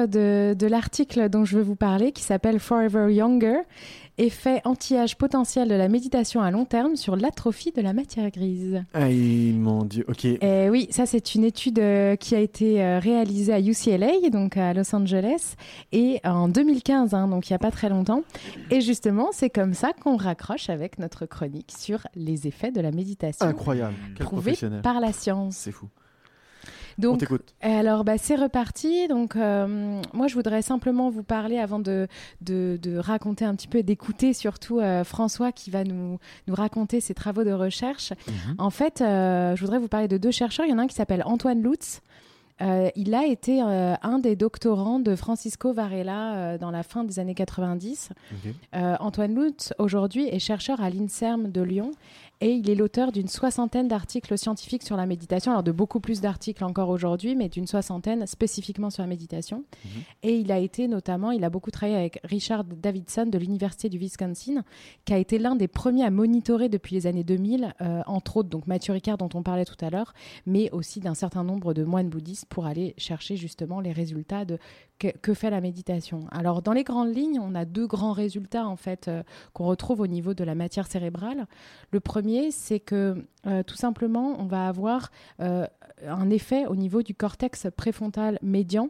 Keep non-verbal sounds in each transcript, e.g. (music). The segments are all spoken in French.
de, de l'article dont je veux vous parler, qui s'appelle Forever Younger, effet anti-âge potentiel de la méditation à long terme sur l'atrophie de la matière grise. Aïe, mon Dieu, ok. Et oui, ça c'est une étude euh, qui a été euh, réalisée à UCLA, donc à Los Angeles, et en 2015, hein, donc il n'y a pas très longtemps. Et justement, c'est comme ça qu'on raccroche avec notre chronique sur les effets de la méditation. Incroyable, quel professionnel. par la science. C'est fou. On t'écoute. alors, bah, c'est reparti. Donc, euh, moi, je voudrais simplement vous parler avant de, de, de raconter un petit peu, d'écouter surtout euh, François qui va nous, nous raconter ses travaux de recherche. Mhm. En fait, euh, je voudrais vous parler de deux chercheurs. Il y en a un qui s'appelle Antoine Lutz. Euh, il a été euh, un des doctorants de Francisco Varela euh, dans la fin des années 90. Ok. Euh, Antoine Lutz, aujourd'hui, est chercheur à l'INSERM de Lyon et il est l'auteur d'une soixantaine d'articles scientifiques sur la méditation, alors de beaucoup plus d'articles encore aujourd'hui, mais d'une soixantaine spécifiquement sur la méditation. Mhm. Et il a été notamment, il a beaucoup travaillé avec Richard Davidson de l'Université du Wisconsin, qui a été l'un des premiers à monitorer depuis les années 2000, euh, entre autres donc Mathieu Ricard dont on parlait tout à l'heure, mais aussi d'un certain nombre de moines bouddhistes pour aller chercher justement les résultats de que, que fait la méditation. Alors dans les grandes lignes, on a deux grands résultats en fait euh, qu'on retrouve au niveau de la matière cérébrale. Le premier, c'est que euh, tout simplement, on va avoir euh, un effet au niveau du cortex préfrontal médian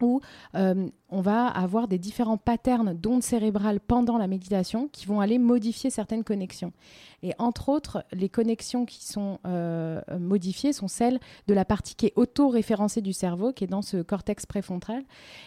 où euh, on va avoir des différents patterns d'ondes cérébrales pendant la méditation qui vont aller modifier certaines connexions. Et entre autres, les connexions qui sont modifiées sont celles de la partie qui est auto-référencée du cerveau, qui est dans ce cortex préfrontal.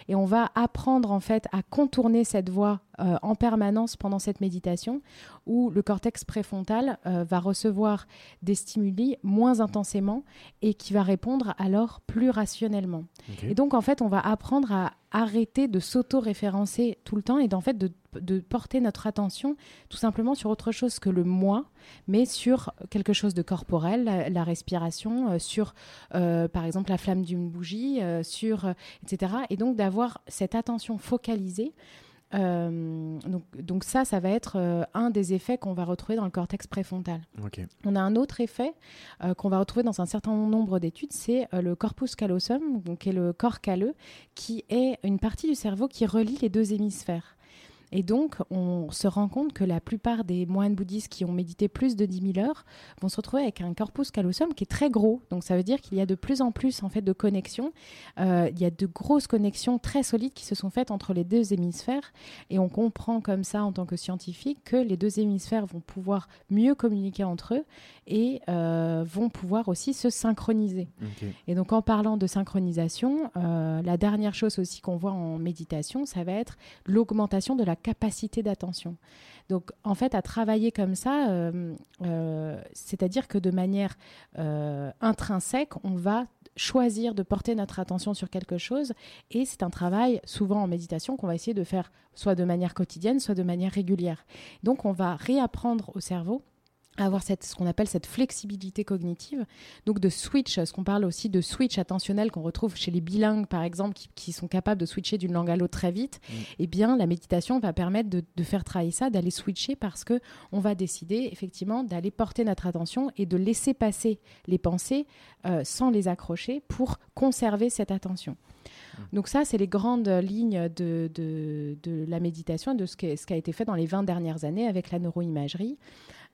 Et on va apprendre en fait à contourner cette voie en permanence pendant cette méditation, où le cortex préfrontal euh, va recevoir des stimuli moins intensément et qui va répondre alors plus rationnellement. Et donc, en fait, on va apprendre à arrêter de s'auto-référencer tout le temps et d'en fait de, de porter notre attention tout simplement sur autre chose que le moi, mais sur quelque chose de corporel, la, la respiration, euh, sur euh, par exemple la flamme d'une bougie, sur etc. Et donc d'avoir cette attention focalisée. Euh, donc, donc ça, ça va être euh, un des effets qu'on va retrouver dans le cortex préfrontal. On a un autre effet euh, qu'on va retrouver dans un certain nombre d'études, c'est le corpus callosum, donc qui est le corps calleux, qui est une partie du cerveau qui relie les deux hémisphères. Et donc, on se rend compte que la plupart des moines bouddhistes qui ont médité plus de 10 000 heures vont se retrouver avec un corpus callosum qui est très gros. Donc, ça veut dire qu'il y a de plus en plus en fait de connexions. Euh, il y a de grosses connexions très solides qui se sont faites entre les deux hémisphères. Et on comprend comme ça, en tant que scientifique, que les deux hémisphères vont pouvoir mieux communiquer entre eux et euh, vont pouvoir aussi se synchroniser. Et donc en parlant de synchronisation, euh, la dernière chose aussi qu'on voit en méditation, ça va être l'augmentation de la capacité d'attention. Donc en fait, à travailler comme ça, euh, euh, c'est-à-dire que de manière euh, intrinsèque, on va choisir de porter notre attention sur quelque chose et c'est un travail souvent en méditation qu'on va essayer de faire soit de manière quotidienne, soit de manière régulière. Donc on va réapprendre au cerveau avoir cette, ce qu'on appelle cette flexibilité cognitive, donc de switch, ce qu'on parle aussi de switch attentionnel qu'on retrouve chez les bilingues par exemple, qui, qui sont capables de switcher d'une langue à l'autre très vite, Mm. eh bien la méditation va permettre de, de faire travailler ça, d'aller switcher parce que on va décider effectivement d'aller porter notre attention et de laisser passer les pensées euh, sans les accrocher pour conserver cette attention. Donc ça, c'est les grandes lignes de, de, de la méditation et de ce qui, ce qui a été fait dans les 20 dernières années avec la neuroimagerie.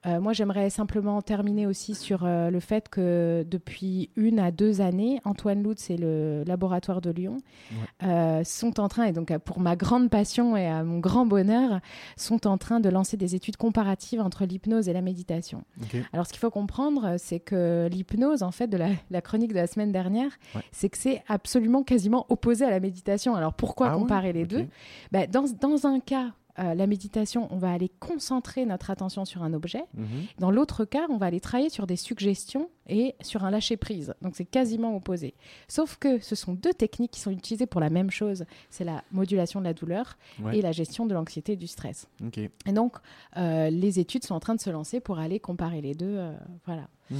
Euh, moi, j'aimerais simplement terminer aussi sur euh, le fait que depuis une à deux années, Antoine Lutz et le laboratoire de Lyon euh, sont en train, et donc pour ma grande passion et à mon grand bonheur, sont en train de lancer des études comparatives entre l'hypnose et la méditation. Alors, ce qu'il faut comprendre, c'est que l'hypnose, en fait, de la, la chronique de la semaine dernière, Ouais. c'est que c'est absolument quasiment opposé à la méditation. Alors, pourquoi Ah ouais comparer les deux? Ben, dans, dans un cas, euh, la méditation, on va aller concentrer notre attention sur un objet. Mhm. Dans l'autre cas, on va aller travailler sur des suggestions et sur un lâcher-prise. Donc c'est quasiment opposé. Sauf que ce sont deux techniques qui sont utilisées pour la même chose. C'est la modulation de la douleur Ouais. et la gestion de l'anxiété et du stress. Et donc, euh, les études sont en train de se lancer pour aller comparer les deux. euh, voilà. Mhm.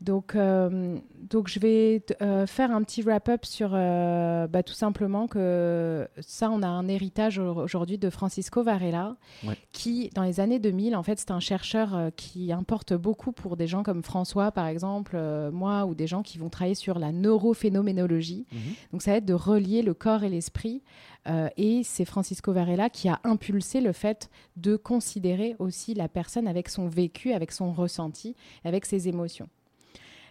Donc, euh, donc je vais euh, faire un petit wrap-up sur euh, bah, tout simplement que ça, on a un héritage au- aujourd'hui de Francisco Varela, Ouais. qui, dans les années 2000, en fait, c'est un chercheur qui importe beaucoup pour des gens comme François, par exemple, exemple euh, moi ou des gens qui vont travailler sur la neurophénoménologie. Mhm. Donc ça va être de relier le corps et l'esprit. Euh, et c'est Francisco Varela qui a impulsé le fait de considérer aussi la personne avec son vécu, avec son ressenti, avec ses émotions.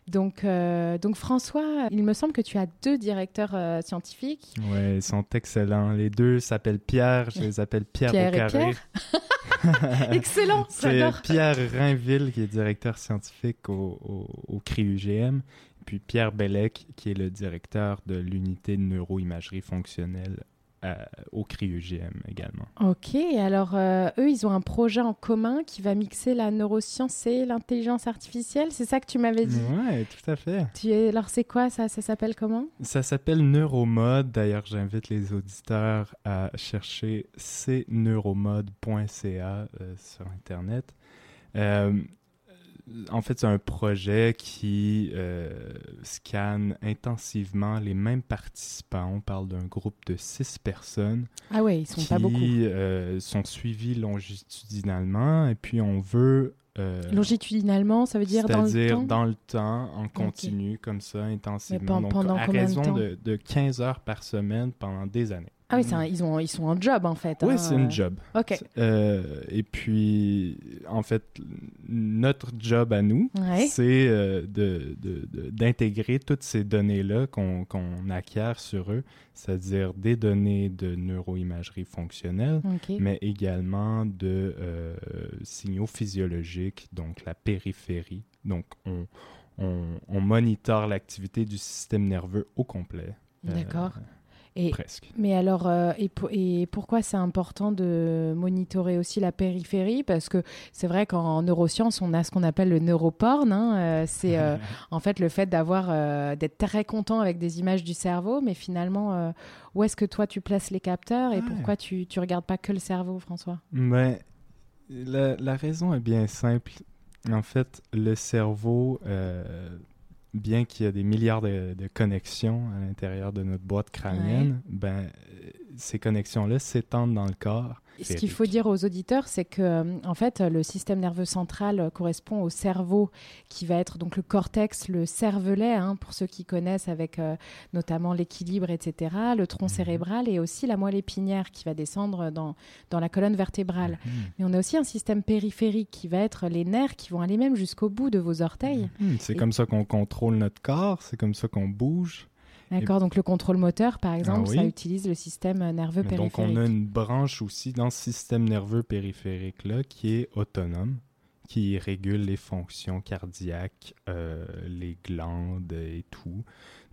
Donc, euh, donc François, il me semble que tu as deux directeurs euh, scientifiques. Ouais, ils sont excellents. Les deux s'appellent Pierre. Je les appelle Pierre, Pierre au et carré. (laughs) (laughs) Excellent, C'est j'adore. Pierre Rainville qui est directeur scientifique au, au, au CRI-UGM, puis Pierre Bellec qui est le directeur de l'unité de neuroimagerie fonctionnelle à- au CRI-UGM également. Ok, alors euh, eux, ils ont un projet en commun qui va mixer la neuroscience et l'intelligence artificielle. C'est ça que tu m'avais dit? Ouais, tout à fait. Tu es... Alors c'est quoi ça? Ça s'appelle comment? Ça s'appelle Neuromode. D'ailleurs, j'invite les auditeurs à chercher cneuromode.ca euh, sur Internet. Euh, en fait, c'est un projet qui euh, scanne intensivement les mêmes participants. On parle d'un groupe de six personnes Ah ouais, ils sont qui pas beaucoup. euh, sont suivis longitudinalement et puis on veut... euh, Longitudinalement, ça veut dire dans le c'est-à-dire temps dans le temps, en continu, comme ça, intensivement. pen- Donc, pendant à combien de raison temps de, de 15 heures par semaine pendant des années. Ah oui, c'est un- ils, ont, ils sont en job en fait. Oui, hein, c'est une job. Ok. Euh, et puis, en fait, notre job à nous, Ouais. c'est euh, de- de- de- d'intégrer toutes ces données-là qu'on qu'on acquiert sur eux, c'est-à-dire des données de neuroimagerie fonctionnelle, mais également de euh, signaux physiologiques, donc la périphérie. Donc, on, on, on monitore l'activité du système nerveux au complet. Euh, D'accord. Et presque. mais alors, euh, et, pour- et pourquoi c'est important de monitorer aussi la périphérie? Parce que c'est vrai qu'en neurosciences, on a ce qu'on appelle le neuroporn. hein, euh, c'est euh, (laughs) en fait le fait d'avoir d'être très content avec des images du cerveau, mais finalement, où est-ce que toi tu places les capteurs et Ouais. pourquoi tu tu regardes pas que le cerveau, François? Mais la, la raison est bien simple. En fait, le cerveau, bien qu'il y ait des milliards de, de connexions à l'intérieur de notre boîte crânienne, ben, euh, ces connexions-là s'étendent dans le corps. Ce qu'il faut dire aux auditeurs, c'est que euh, en fait, le système nerveux central euh, correspond au cerveau, qui va être donc le cortex, le cervelet, hein, pour ceux qui connaissent, avec euh, notamment l'équilibre, etc., le tronc Mhm. cérébral et aussi la moelle épinière qui va descendre dans, dans la colonne vertébrale. Mhm. Mais on a aussi un système périphérique qui va être les nerfs qui vont aller même jusqu'au bout de vos orteils. Mhm. C'est Et- comme ça qu'on contrôle notre corps, c'est comme ça qu'on bouge. D'accord, donc le contrôle moteur, par exemple, Ah oui. ça utilise le système euh, nerveux Mais donc, périphérique. on a une branche aussi dans ce système nerveux périphérique-là qui est autonome, qui régule les fonctions cardiaques, euh, les glandes et tout.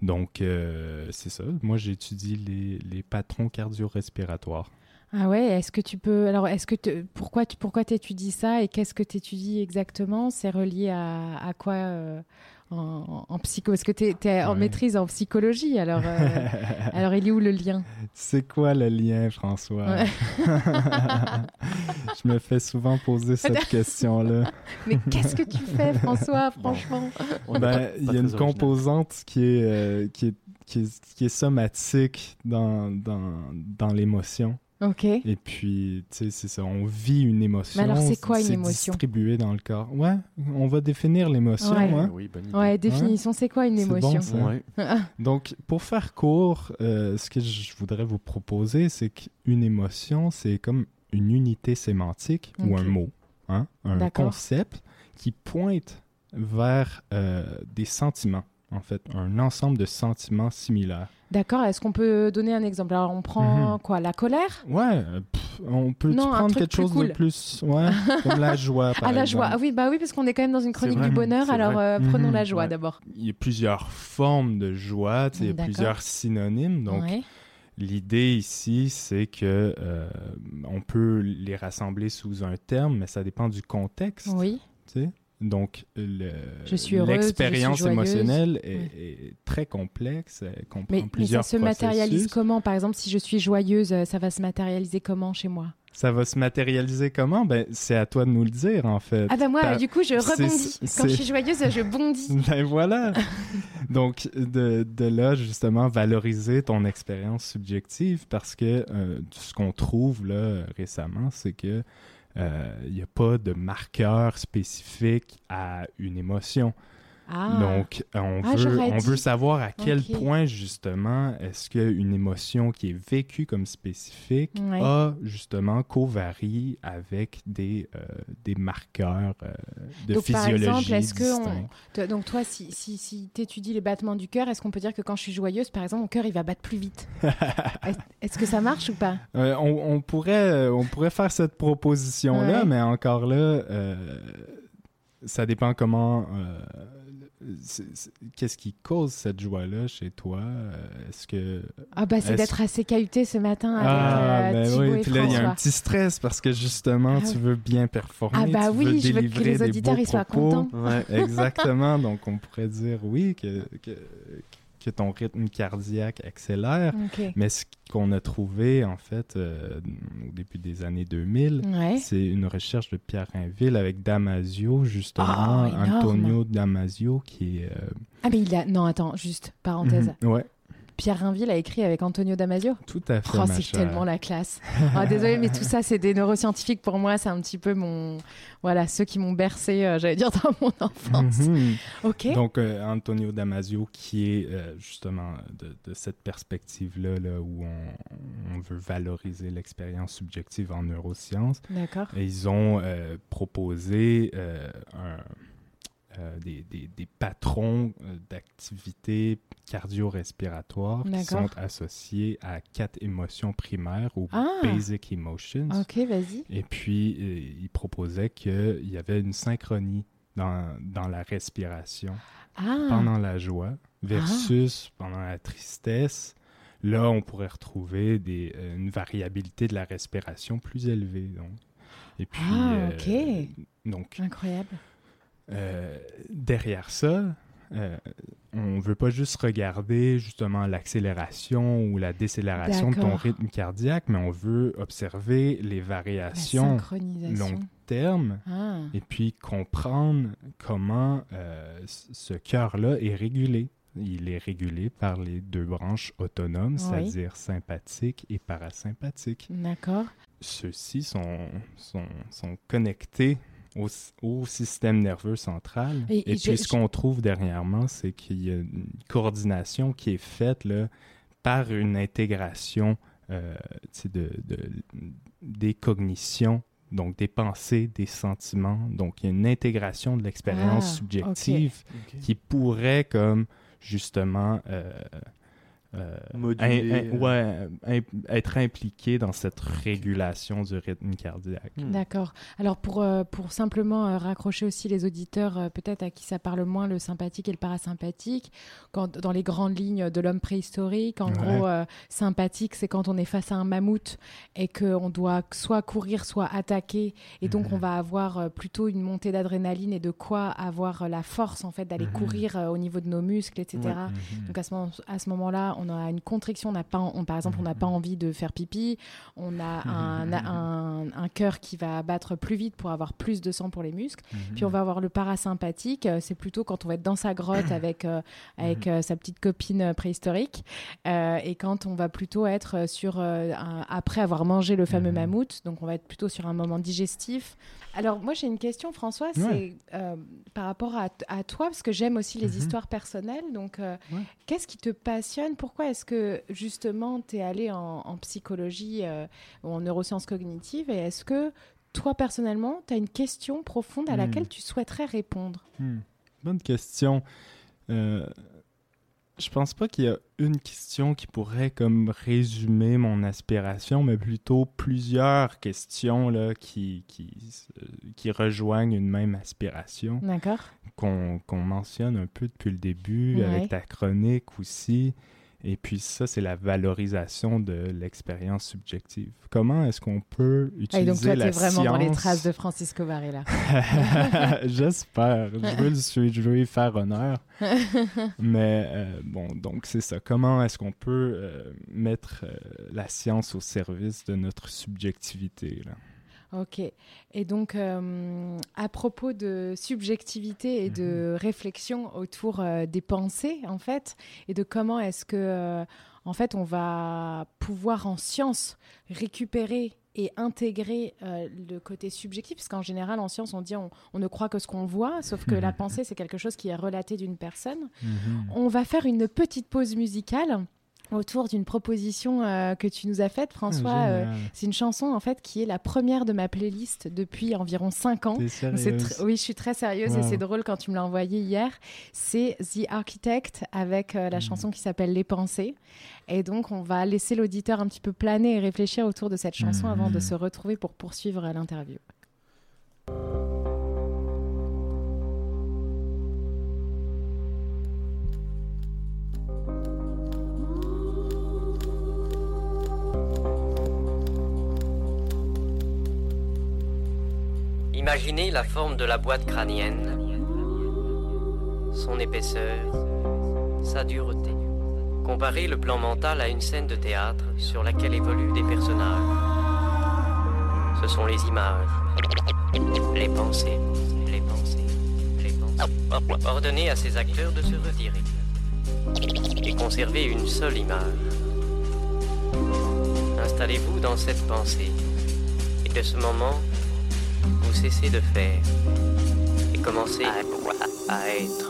Donc, euh, c'est ça. Moi, j'étudie les, les patrons cardio-respiratoires. Ah ouais, est-ce que tu peux alors est-ce que te- pourquoi tu pourquoi t'étudies ça et qu'est-ce que tu étudies exactement? C'est relié à, à quoi euh, en, en psycho Parce que tu es, en Ouais. maîtrise en psychologie, alors euh, (laughs) alors il est où le lien? C'est quoi le lien, François? Ouais. (laughs) Je me fais souvent poser cette question-là. (laughs) Mais qu'est-ce que tu fais François franchement? Ben, il y a une original. composante qui est, euh, qui est, qui est, qui est somatique dans, dans, dans l'émotion. OK. Et puis, tu sais, c'est ça, on vit une émotion. Mais alors, c'est quoi une c'est émotion distribué dans le corps. Ouais, on va définir l'émotion. Ouais. hein. Oui, bonne idée. Ouais, définition, c'est quoi une émotion bon, ça. Ouais. (laughs) Donc, pour faire court, euh, ce que je voudrais vous proposer, c'est qu'une émotion, c'est comme une unité sémantique ou un mot, hein, un concept qui pointe vers euh, des sentiments, en fait, un ensemble de sentiments similaires. D'accord, est-ce qu'on peut donner un exemple? Alors on prend Mhm. quoi La colère? Ouais, pff, on peut Non, prendre quelque plus chose cool. de plus, ouais, (laughs) comme la joie, par Ah la exemple. joie. Ah oui, bah oui parce qu'on est quand même dans une chronique vrai, du bonheur, alors euh, prenons Mhm, la joie ouais. d'abord. Il y a plusieurs formes de joie, tu sais, il y a plusieurs synonymes, donc Ouais. L'idée ici, c'est que euh, on peut les rassembler sous un terme, mais ça dépend du contexte. Oui. tu sais. Donc, l'expérience émotionnelle est, Ouais. est très complexe. Elle comprend Mais, mais ça plusieurs se matérialise comment? Par exemple, si je suis joyeuse, euh, ça va se matérialiser comment chez moi? Ça va se matérialiser comment? Ben, c'est à toi de nous le dire, en fait. Ah ben moi, du coup, je rebondis. Quand je suis joyeuse, je bondis. (laughs) Ben voilà. Donc, de, de là, justement, valoriser ton expérience subjective parce que euh, ce qu'on trouve là récemment, c'est que il n'y a pas de marqueur spécifique à une émotion. Ah. Donc, on, Ah, veut, j'aurais on veut savoir à quel point, justement, est-ce qu'une émotion qui est vécue comme spécifique Ouais. a, justement, covarie avec des, euh, des marqueurs euh, de Donc, par physiologie exemple, est-ce que on- Donc toi, si, si, si tu étudies les battements du cœur, est-ce qu'on peut dire que quand je suis joyeuse, par exemple, mon cœur, il va battre plus vite? (laughs) Est- Est-ce que ça marche ou pas? Euh, on, on pourrait, euh, on pourrait faire cette proposition-là, Ouais. mais encore là, euh, ça dépend comment. euh, Qu'est-ce qui cause cette joie-là chez toi? Euh, Est-ce que. Ah bah c'est d'être assez cahuté ce matin avec Ah, euh, ben Thibaut oui, et puis là, il y a un petit stress parce que justement, Ah tu veux bien performer. Ah bah tu veux oui, je veux que les des auditeurs beaux ils soient propos. contents. Ouais. Exactement. Donc, on pourrait dire oui, que, que, que ton rythme cardiaque accélère. Mais ce qu'on a trouvé, en fait, euh, au début des années 2000, Ouais. c'est une recherche de Pierre Rainville avec Damasio, justement, Oh, énorme. Antonio Damasio, qui est... euh, Ah mais il a non attends juste parenthèse. mhm, ouais, Pierre Rainville a écrit avec Antonio Damasio. tout à fait, Oh, c'est tellement la classe. Ah, désolé, mais tout ça, c'est des neuroscientifiques pour moi. C'est un petit peu mon. Voilà, ceux qui m'ont bercé, euh, j'allais dire, dans mon enfance. Mhm. Ok. Donc, euh, Antonio Damasio, qui est euh, justement de, de cette perspective-là, là, où on, on veut valoriser l'expérience subjective en neurosciences, D'accord. Et ils ont proposé un- euh, des, des- des patrons euh, d'activité cardio-respiratoire qui sont associés à quatre émotions primaires ou Ah. basic emotions. Ok, vas-y. Et puis, euh, ils proposaient qu'il y avait une synchronie dans, dans la respiration Ah. pendant la joie versus pendant la tristesse. Là, on pourrait retrouver des, une variabilité de la respiration plus élevée. Donc. Et puis, Ah, euh, ok. donc Incroyable. Euh, derrière ça, euh, on veut pas juste regarder justement l'accélération ou la décélération de ton rythme cardiaque, mais on veut observer les variations long terme Ah. et puis comprendre comment euh, ce cœur-là est régulé. Il est régulé par les deux branches autonomes, Oui. c'est-à-dire sympathique et parasympathique. D'accord. Ceux-ci sont, sont, sont connectés au, système nerveux central. Et- Et, et je- puis, je- ce qu'on trouve dernièrement, c'est qu'il y a une coordination qui est faite là, par une intégration euh, de, de- des cognitions, donc des pensées, des sentiments. Donc, il y a une intégration de l'expérience Ah, subjective qui pourrait, comme justement, euh, euh, Moduler, in- in- euh. ouais, im- être impliqué dans cette régulation du rythme cardiaque. Hmm. D'accord. Alors pour, euh, pour simplement euh, raccrocher aussi les auditeurs, euh, peut-être à qui ça parle moins, le sympathique et le parasympathique, quand, dans les grandes lignes de l'homme préhistorique, en Ouais. gros, euh, sympathique, c'est quand on est face à un mammouth et qu'on doit soit courir, soit attaquer, et donc on va avoir euh, plutôt une montée d'adrénaline et de quoi avoir euh, la force en fait d'aller Mhm. courir euh, au niveau de nos muscles, etc. Ouais. Mhm. Donc à ce, moment, à ce moment-là, on a une contriction, on n'a pas, on, par exemple, on n'a pas envie de faire pipi, on a un, un, un cœur qui va battre plus vite pour avoir plus de sang pour les muscles. Puis on va avoir le parasympathique, euh, c'est plutôt quand on va être dans sa grotte (coughs) avec, euh, avec euh, sa petite copine préhistorique, euh, et quand on va plutôt être sur, un- après avoir mangé le fameux Mhm. mammouth, donc on va être plutôt sur un moment digestif. Alors moi j'ai une question François, c'est Ouais. euh, par rapport à, à toi, parce que j'aime aussi les Mhm. histoires personnelles, donc euh, Ouais. qu'est-ce qui te passionne? Pourquoi est-ce que justement tu es allé en, en psychologie euh, ou en neurosciences cognitives, et est-ce que toi personnellement, tu as une question profonde à Mhm. laquelle tu souhaiterais répondre? Hmm. Bonne question. Je pense pas qu'il y a une question qui pourrait comme résumer mon aspiration, mais plutôt plusieurs questions là, qui, qui, euh, qui rejoignent une même aspiration, D'accord qu'on mentionne un peu depuis le début, Ouais. avec ta chronique aussi. Et puis ça, c'est la valorisation de l'expérience subjective. Comment est-ce qu'on peut et utiliser donc toi, tu la es vraiment dans les science- traces de Francisco Varela. (laughs) J'espère. Je veux, lui- je veux lui faire honneur. (laughs) Mais euh, bon, donc c'est ça. Comment est-ce qu'on peut euh, mettre euh, la science au service de notre subjectivité? Là? Ok. Et donc, euh, à propos de subjectivité et de réflexion autour euh, des pensées, en fait, et de comment est-ce que, euh, en fait, on va pouvoir en science récupérer et intégrer le côté subjectif, parce qu'en général, en science, on dit on, on ne croit que ce qu'on voit, sauf que la (laughs) pensée, c'est quelque chose qui est relaté d'une personne. Mhm. On va faire une petite pause musicale autour d'une proposition euh, que tu nous as faite, François. Ah, Euh, c'est une chanson, en fait, qui est la première de ma playlist depuis environ 5 ans. Tr- Oui, je suis très sérieuse et c'est drôle quand tu me l'as envoyé hier. C'est The Architect avec euh, la Mm. chanson qui s'appelle Les Pensées. Et donc, on va laisser l'auditeur un petit peu planer et réfléchir autour de cette chanson avant de se retrouver pour poursuivre l'interview. Imaginez la forme de la boîte crânienne, son épaisseur, sa dureté. Comparez le plan mental à une scène de théâtre sur laquelle évoluent des personnages. Ce sont les images, les pensées, les pensées, les pensées. Ordonnez à ces acteurs de se retirer et conservez une seule image. Installez-vous dans cette pensée et de ce moment, vous cessez de faire et commencez à, à être.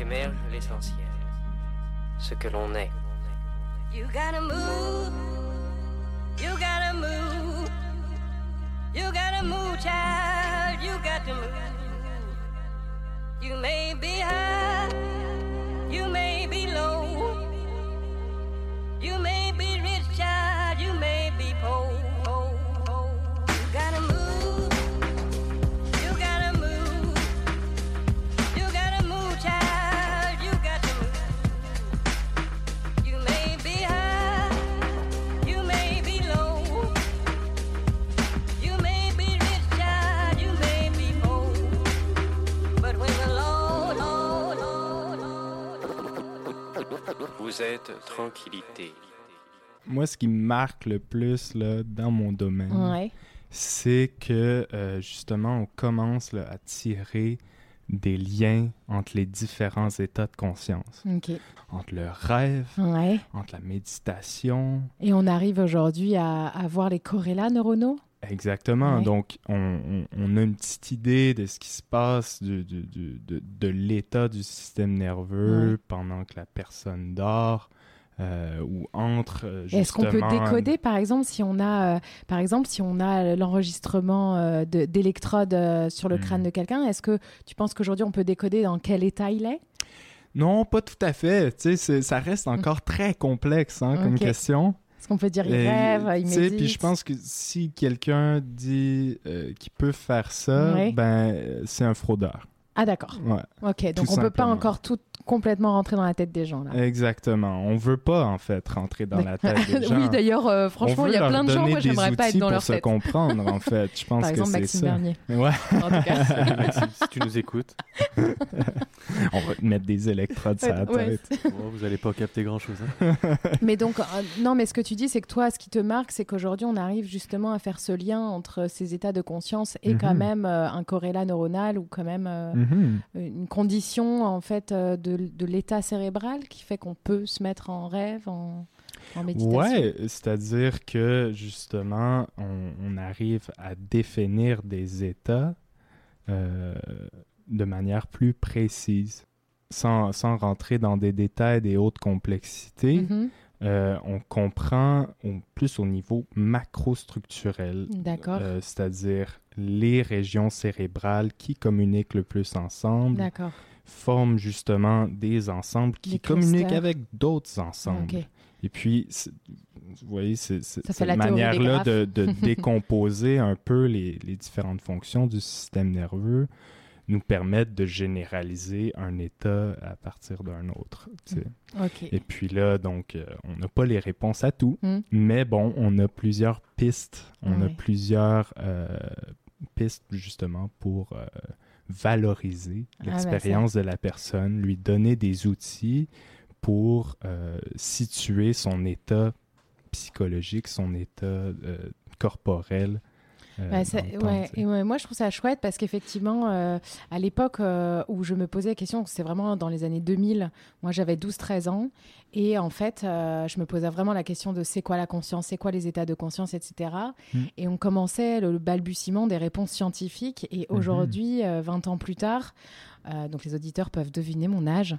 Qu'émerge l'essentiel, ce que l'on est. You gotta move, tranquillité. Moi, ce qui me marque le plus là, dans mon domaine, Ouais. c'est que euh, justement, on commence là, à tirer des liens entre les différents états de conscience, entre le rêve, Ouais. entre la méditation. Et on arrive aujourd'hui à, à voir les corrélats neuronaux? Exactement. Ouais. Donc, on, on- on a une petite idée de ce qui se passe, du- du- du- de, de l'état du système nerveux Ouais. pendant que la personne dort. Euh, ou entre euh, Est-ce qu'on peut décoder, par exemple, si on a, euh, par exemple, si on a l'enregistrement euh, de- d'électrodes euh, sur le Hmm. crâne de quelqu'un Est-ce que tu penses qu'aujourd'hui on peut décoder dans quel état il est? Non, pas tout à fait. Tu sais, ça reste encore très complexe hein, comme question. Est-ce qu'on peut dire il rêve, il médite Puis je pense que si quelqu'un dit euh, qu'il peut faire ça, Ouais. ben euh, c'est un fraudeur. Ah d'accord. Ouais, Ok, donc Tout on peut pas encore tout complètement rentrer dans la tête des gens là. exactement. On veut pas en fait rentrer dans la tête des (laughs) gens. oui, d'ailleurs, euh, franchement, il y a plein de gens, moi j'aimerais pas être dans pour leur se tête. comprendre en fait. Je (laughs) pense Par exemple, que c'est Maxime ça. Bernier. (laughs) Ouais, En tout cas. Salut, Maxime, si tu nous écoutes, on va te mettre des électrodes sur la Ouais, tête. oh, vous allez pas capter grand-chose. hein. Mais donc, euh, non, mais ce que tu dis, c'est que toi, ce qui te marque, c'est qu'aujourd'hui, on arrive justement à faire ce lien entre ces états de conscience et quand Mhm. même euh, un corrélat neuronal ou quand même euh, Mhm. une condition en fait euh, de, de l'état cérébral qui fait qu'on peut se mettre en rêve, en, en méditation? Ouais, c'est-à-dire que justement, on, on arrive à définir des états euh, de manière plus précise, sans, sans rentrer dans des détails des hautes complexités. Mhm. Euh, on comprend au- plus au niveau macrostructurel, euh, c'est-à-dire les régions cérébrales qui communiquent le plus ensemble. Forment justement des ensembles qui Des communiquent avec d'autres ensembles. Et puis, vous voyez, c'est cette manière-là de, de (laughs) décomposer un peu les, les différentes fonctions du système nerveux nous permettent de généraliser un état à partir d'un autre. tu sais. Ok. Et puis là, donc, euh, on n'a pas les réponses à tout, Mm. mais bon, on a plusieurs pistes, on a plusieurs euh, pistes justement pour euh, valoriser Ah, ben, l'expérience de la personne, lui donner des outils pour euh, situer son état psychologique, son état euh, corporel. Euh, Bah, ça- ouais, et ouais, moi je trouve ça chouette parce qu'effectivement, euh, à l'époque euh, où je me posais la question, c'est vraiment dans les années 2000, moi j'avais 12-13 ans, et en fait, euh, je me posais vraiment la question de c'est quoi la conscience, c'est quoi les états de conscience, etc. Mm. Et on commençait le, le balbutiement des réponses scientifiques, et Mhm. aujourd'hui, euh, 20 ans plus tard, euh, donc les auditeurs peuvent deviner mon âge.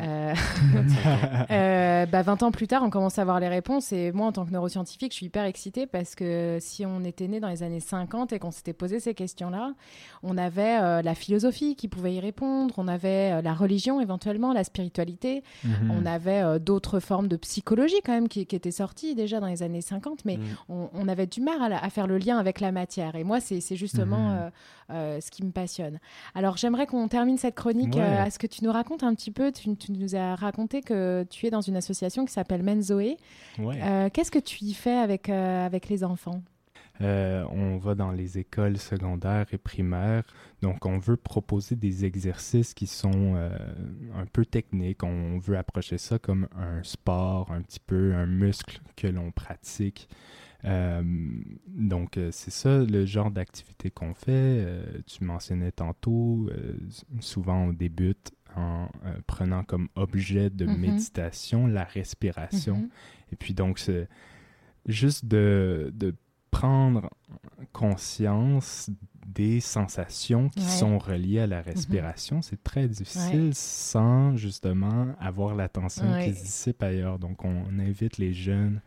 Euh, (laughs) euh, bah, 20 ans plus tard, on commence à avoir les réponses. Et moi, en tant que neuroscientifique, je suis hyper excitée parce que si on était né dans les années 50 et qu'on s'était posé ces questions-là, on avait euh, la philosophie qui pouvait y répondre, on avait euh, la religion éventuellement, la spiritualité, Mhm. on avait euh, d'autres formes de psychologie quand même qui, qui étaient sorties déjà dans les années 50, mais Mm. on, on avait du mal à, faire le lien avec la matière. Et moi, c'est c'est justement Mhm. Euh, ce qui me passionne. Alors, j'aimerais qu'on termine cette chronique. Ouais. euh, à ce que tu nous racontes un petit peu tu, tu nous as raconté que tu es dans une association qui s'appelle Menzoé. Ouais. Euh, Qu'est-ce que tu y fais avec, avec les enfants? Euh, on va dans les écoles secondaires et primaires. Donc, on veut proposer des exercices qui sont euh, un peu techniques. On veut approcher ça comme un sport, un petit peu un muscle que l'on pratique. Euh, donc, euh, c'est ça le genre d'activité qu'on fait. Euh, tu mentionnais tantôt, euh, souvent on débute en prenant comme objet de Mhm. méditation la respiration. Mhm. Et puis donc, c'est juste de, de prendre conscience des sensations qui Ouais. Sont reliées à la respiration. C'est très difficile Ouais. sans justement avoir l'attention Ouais. qui se dissipe ailleurs. Donc, on, invite les jeunes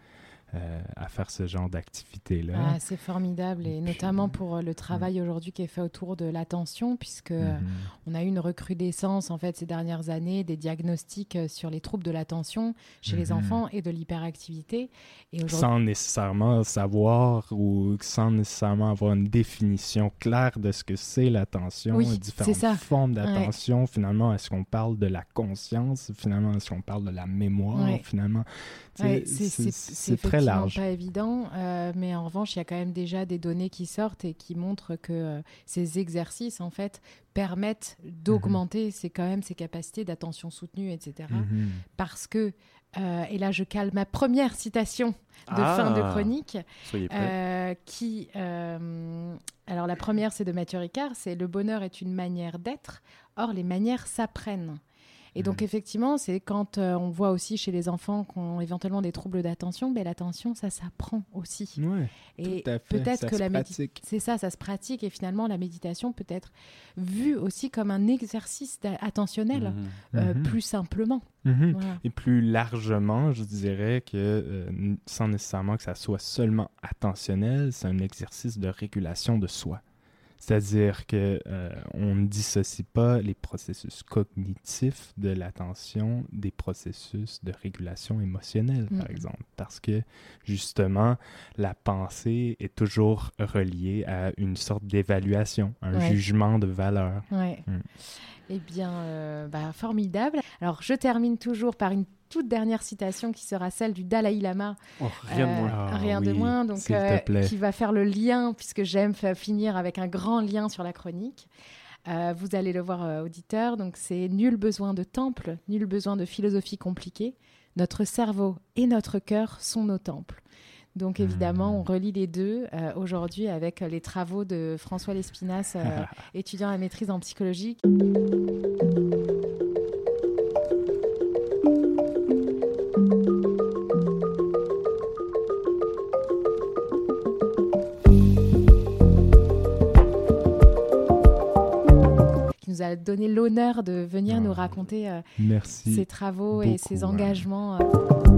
euh, à faire ce genre d'activité-là. Ah, c'est formidable et notamment pour euh, le travail aujourd'hui qui est fait autour de l'attention puisque euh, Mhm. on a eu une recrudescence en fait ces dernières années des diagnostics sur les troubles de l'attention chez les Mhm. enfants et de l'hyperactivité et sans nécessairement savoir ou sans nécessairement avoir une définition claire de ce que c'est l'attention, Oui, différentes ça. formes d'attention. Finalement, est-ce qu'on parle de la conscience? Finalement, est-ce qu'on parle de la mémoire? Ouais. Finalement, Ouais, c'est- très large. pas évident, euh, mais en revanche, il y a quand même déjà des données qui sortent et qui montrent que euh, ces exercices, en fait, permettent d'augmenter ces, quand même ces capacités d'attention soutenue, etc. Mhm. Parce que, euh, et là, je cale ma première citation de Ah, fin de chronique, Soyez prêts. euh, qui, euh, alors la première, c'est de Mathieu Ricard, c'est le bonheur est une manière d'être. Or, les manières s'apprennent. Et donc, Mm. effectivement, c'est quand euh, on voit aussi chez les enfants qui ont éventuellement des troubles d'attention, ben, l'attention, ça s'apprend aussi. Ouais, Et peut-être que la médi- pratique. c'est ça, ça se pratique. Et finalement, la méditation peut être vue aussi comme un exercice attentionnel, Mhm. euh, Mhm. plus simplement. Mhm. Voilà. Et plus largement, je dirais que, euh, sans nécessairement que ça soit seulement attentionnel, c'est un exercice de régulation de soi. C'est-à-dire que euh, on ne dissocie pas les processus cognitifs de l'attention des processus de régulation émotionnelle, par Mhm. exemple, parce que justement, la pensée est toujours reliée à une sorte d'évaluation, un Ouais. jugement de valeur. Ouais. Mm. Eh bien, euh, bah, formidable. Alors, je termine toujours par une toute dernière citation qui sera celle du Dalai Lama. Oh, rien de Euh, moins. Ah rien de oui, moins. Donc, euh, qui va faire le lien, puisque j'aime finir avec un grand lien sur la chronique. Euh, vous allez le voir, euh, auditeur. Donc, c'est nul besoin de temple, nul besoin de philosophie compliquée. Notre cerveau et notre cœur sont nos temples. Donc, évidemment, Hmm. on relie les deux euh, aujourd'hui avec les travaux de François Lespinasse, (laughs) étudiant à maîtrise en psychologie. A donné l'honneur de venir Ah. nous raconter euh, ses travaux et ses engagements. euh.